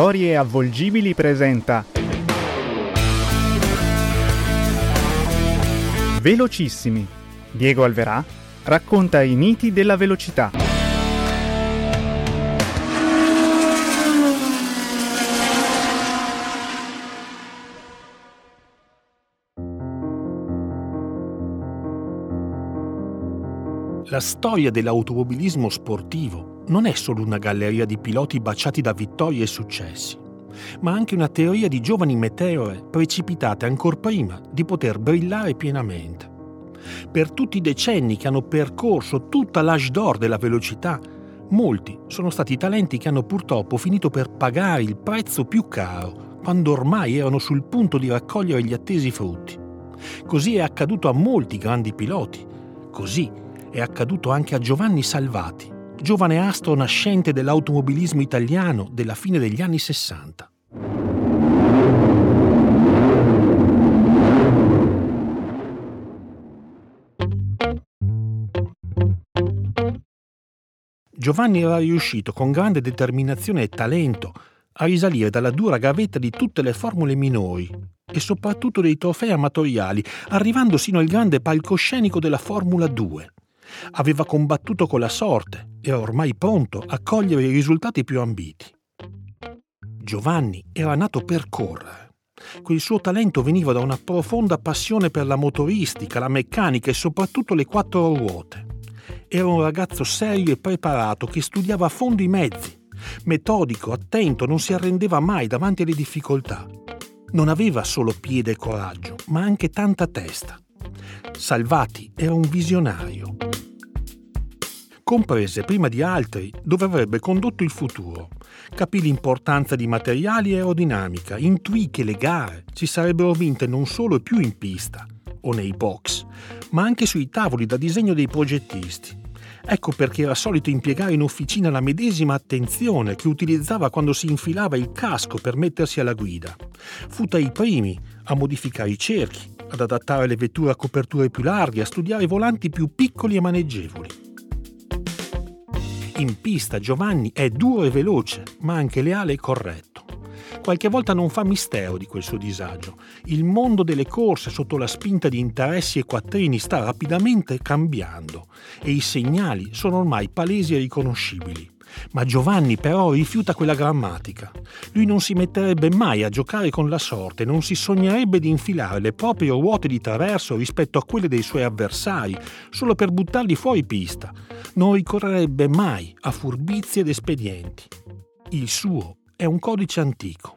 Storie avvolgibili presenta Velocissimi. Diego Alverà racconta i miti della velocità. La storia dell'automobilismo sportivo non è solo una galleria di piloti baciati da vittorie e successi, ma anche una teoria di giovani meteore precipitate ancora prima di poter brillare pienamente. Per tutti i decenni che hanno percorso tutta l'âge d'or della velocità, molti sono stati talenti che hanno purtroppo finito per pagare il prezzo più caro quando ormai erano sul punto di raccogliere gli attesi frutti. Così è accaduto a molti grandi piloti. Così è accaduto anche a Giovanni Salvati, giovane astro nascente dell'automobilismo italiano della fine degli anni 60. Giovanni era riuscito con grande determinazione e talento a risalire dalla dura gavetta di tutte le formule minori e soprattutto dei trofei amatoriali, arrivando sino al grande palcoscenico della Formula 2. Aveva combattuto con la sorte, era ormai pronto a cogliere i risultati più ambiti. Giovanni era nato per correre. Quel suo talento veniva da una profonda passione per la motoristica, la meccanica e soprattutto le quattro ruote. Era un ragazzo serio e preparato che studiava a fondo i mezzi. Metodico, attento, non si arrendeva mai davanti alle difficoltà. Non aveva solo piede e coraggio, ma anche tanta testa. Salvati era un visionario comprese prima di altri dove avrebbe condotto il futuro. Capì l'importanza di materiali e aerodinamica, intuì che le gare si sarebbero vinte non solo più in pista o nei box, ma anche sui tavoli da disegno dei progettisti. Ecco perché era solito impiegare in officina la medesima attenzione che utilizzava quando si infilava il casco per mettersi alla guida. Fu tra i primi a modificare i cerchi, ad adattare le vetture a coperture più larghe, a studiare volanti più piccoli e maneggevoli. In pista Giovanni è duro e veloce, ma anche leale e corretto. Qualche volta non fa mistero di quel suo disagio. Il mondo delle corse sotto la spinta di interessi e quattrini sta rapidamente cambiando e i segnali sono ormai palesi e riconoscibili. Ma Giovanni però rifiuta quella grammatica. Lui non si metterebbe mai a giocare con la sorte, non si sognerebbe di infilare le proprie ruote di traverso rispetto a quelle dei suoi avversari, solo per buttarli fuori pista. Non ricorrerebbe mai a furbizie ed espedienti. Il suo è un codice antico.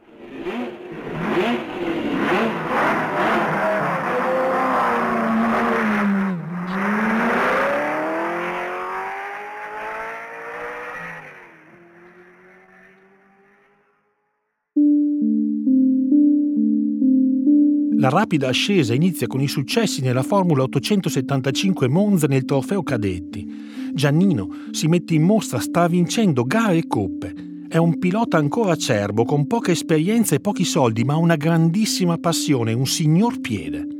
Rapida ascesa inizia con i successi nella Formula 875 Monza nel trofeo cadetti. Giannino si mette in mostra stravincendo gare e coppe. È un pilota ancora acerbo, con poca esperienza e pochi soldi, ma una grandissima passione, un signor piede.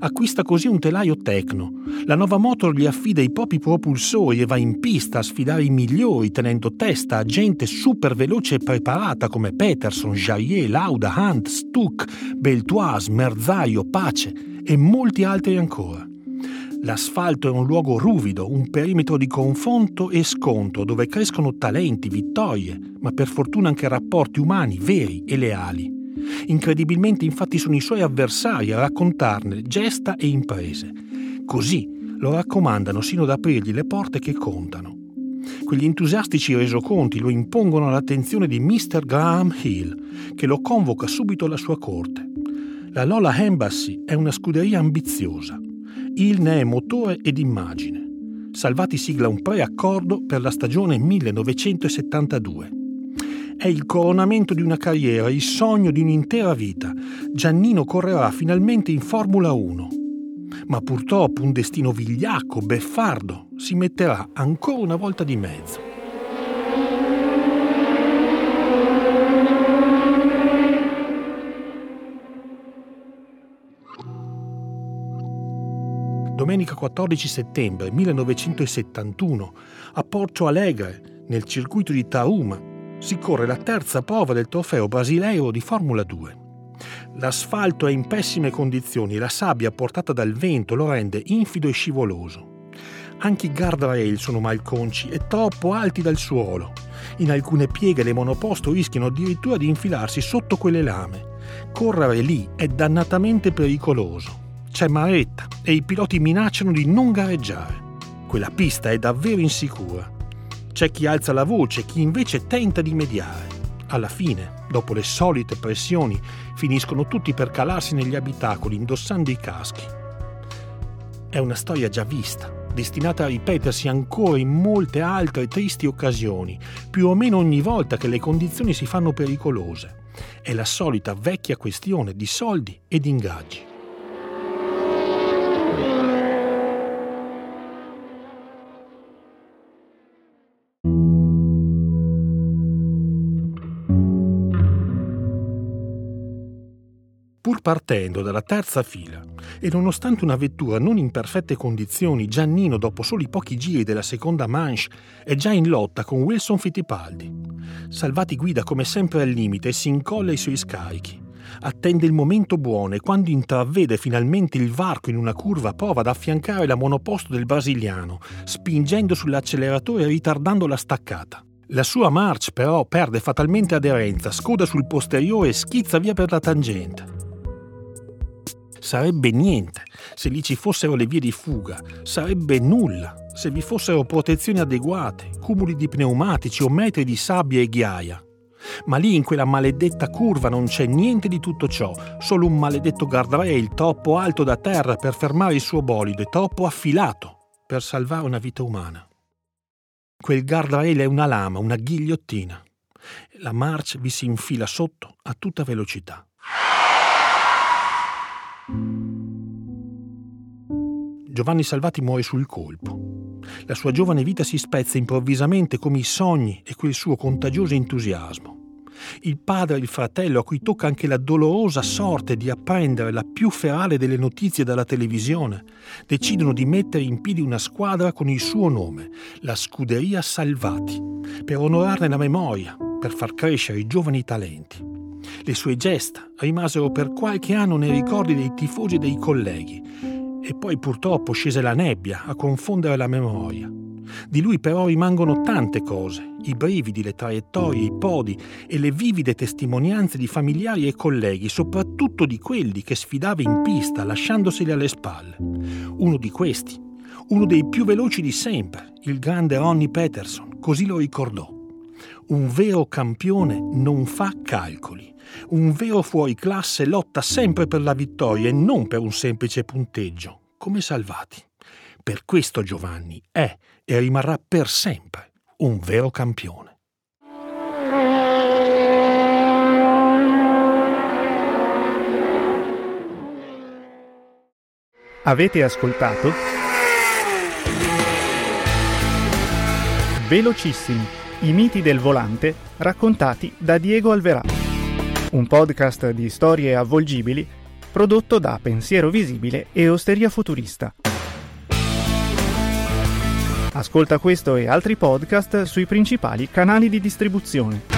Acquista così un telaio Tecno. La nuova motor gli affida i propri propulsori e va in pista a sfidare i migliori, tenendo testa a gente super veloce e preparata come Peterson, Jaillet, Lauda, Hunt, Stuck, Beltoise, Merzaio, Pace e molti altri ancora. L'asfalto è un luogo ruvido, un perimetro di confronto e scontro dove crescono talenti, vittorie, ma per fortuna anche rapporti umani veri e leali. Incredibilmente infatti sono i suoi avversari a raccontarne gesta e imprese. Così lo raccomandano sino ad aprirgli le porte che contano. Quegli entusiastici resoconti lo impongono all'attenzione di Mr. Graham Hill, che lo convoca subito alla sua corte. La Lola Embassy è una scuderia ambiziosa. Hill ne è motore ed immagine. Salvati sigla un preaccordo per la stagione 1972. È il coronamento di una carriera, il sogno di un'intera vita. Giannino correrà finalmente in Formula 1. Ma purtroppo un destino vigliacco, beffardo, si metterà ancora una volta di mezzo. Domenica 14 settembre 1971, a Porto Alegre, nel circuito di Taruma, si corre la terza prova del trofeo brasileiro di Formula 2. L'asfalto è in pessime condizioni e la sabbia portata dal vento lo rende infido e scivoloso. Anche i guardrail sono malconci e troppo alti dal suolo. In alcune pieghe le monoposto rischiano addirittura di infilarsi sotto quelle lame. Correre lì è dannatamente pericoloso. C'è maretta e i piloti minacciano di non gareggiare. Quella pista è davvero insicura. C'è chi alza la voce, chi invece tenta di mediare. Alla fine, dopo le solite pressioni, finiscono tutti per calarsi negli abitacoli indossando i caschi. È una storia già vista, destinata a ripetersi ancora in molte altre tristi occasioni, più o meno ogni volta che le condizioni si fanno pericolose. È la solita vecchia questione di soldi e di ingaggi. Partendo dalla terza fila e nonostante una vettura non in perfette condizioni, Giannino dopo soli pochi giri della seconda manche è già in lotta con Wilson Fittipaldi. Salvati guida come sempre al limite e si incolla ai suoi scarichi. Attende il momento buono e quando intravede finalmente il varco in una curva prova ad affiancare la monoposto del brasiliano, spingendo sull'acceleratore e ritardando la staccata. La sua March però perde fatalmente aderenza, scoda sul posteriore e schizza via per la tangente sarebbe niente se lì ci fossero le vie di fuga, sarebbe nulla se vi fossero protezioni adeguate, cumuli di pneumatici o metri di sabbia e ghiaia. Ma lì in quella maledetta curva non c'è niente di tutto ciò, solo un maledetto guardrail troppo alto da terra per fermare il suo bolide, troppo affilato per salvare una vita umana. Quel guardrail è una lama, una ghigliottina. La marcia vi si infila sotto a tutta velocità. Giovanni Salvati muore sul colpo. La sua giovane vita si spezza improvvisamente come i sogni e quel suo contagioso entusiasmo. Il padre e il fratello, a cui tocca anche la dolorosa sorte di apprendere la più ferale delle notizie dalla televisione, decidono di mettere in piedi una squadra con il suo nome, la Scuderia Salvati, per onorarne la memoria, per far crescere i giovani talenti. Le sue gesta rimasero per qualche anno nei ricordi dei tifosi e dei colleghi, e poi purtroppo scese la nebbia a confondere la memoria. Di lui però rimangono tante cose, i brividi, le traiettorie, i podi e le vivide testimonianze di familiari e colleghi, soprattutto di quelli che sfidava in pista lasciandoseli alle spalle. Uno di questi, uno dei più veloci di sempre, il grande Ronnie Peterson, così lo ricordò. Un vero campione non fa calcoli. Un vero fuoriclasse lotta sempre per la vittoria e non per un semplice punteggio, come Salvati. Per questo Giovanni è e rimarrà per sempre un vero campione. Avete ascoltato? Velocissimi, i miti del volante raccontati da Diego Alverà un podcast di storie avvolgibili prodotto da Pensiero Visibile e Osteria Futurista. Ascolta questo e altri podcast sui principali canali di distribuzione.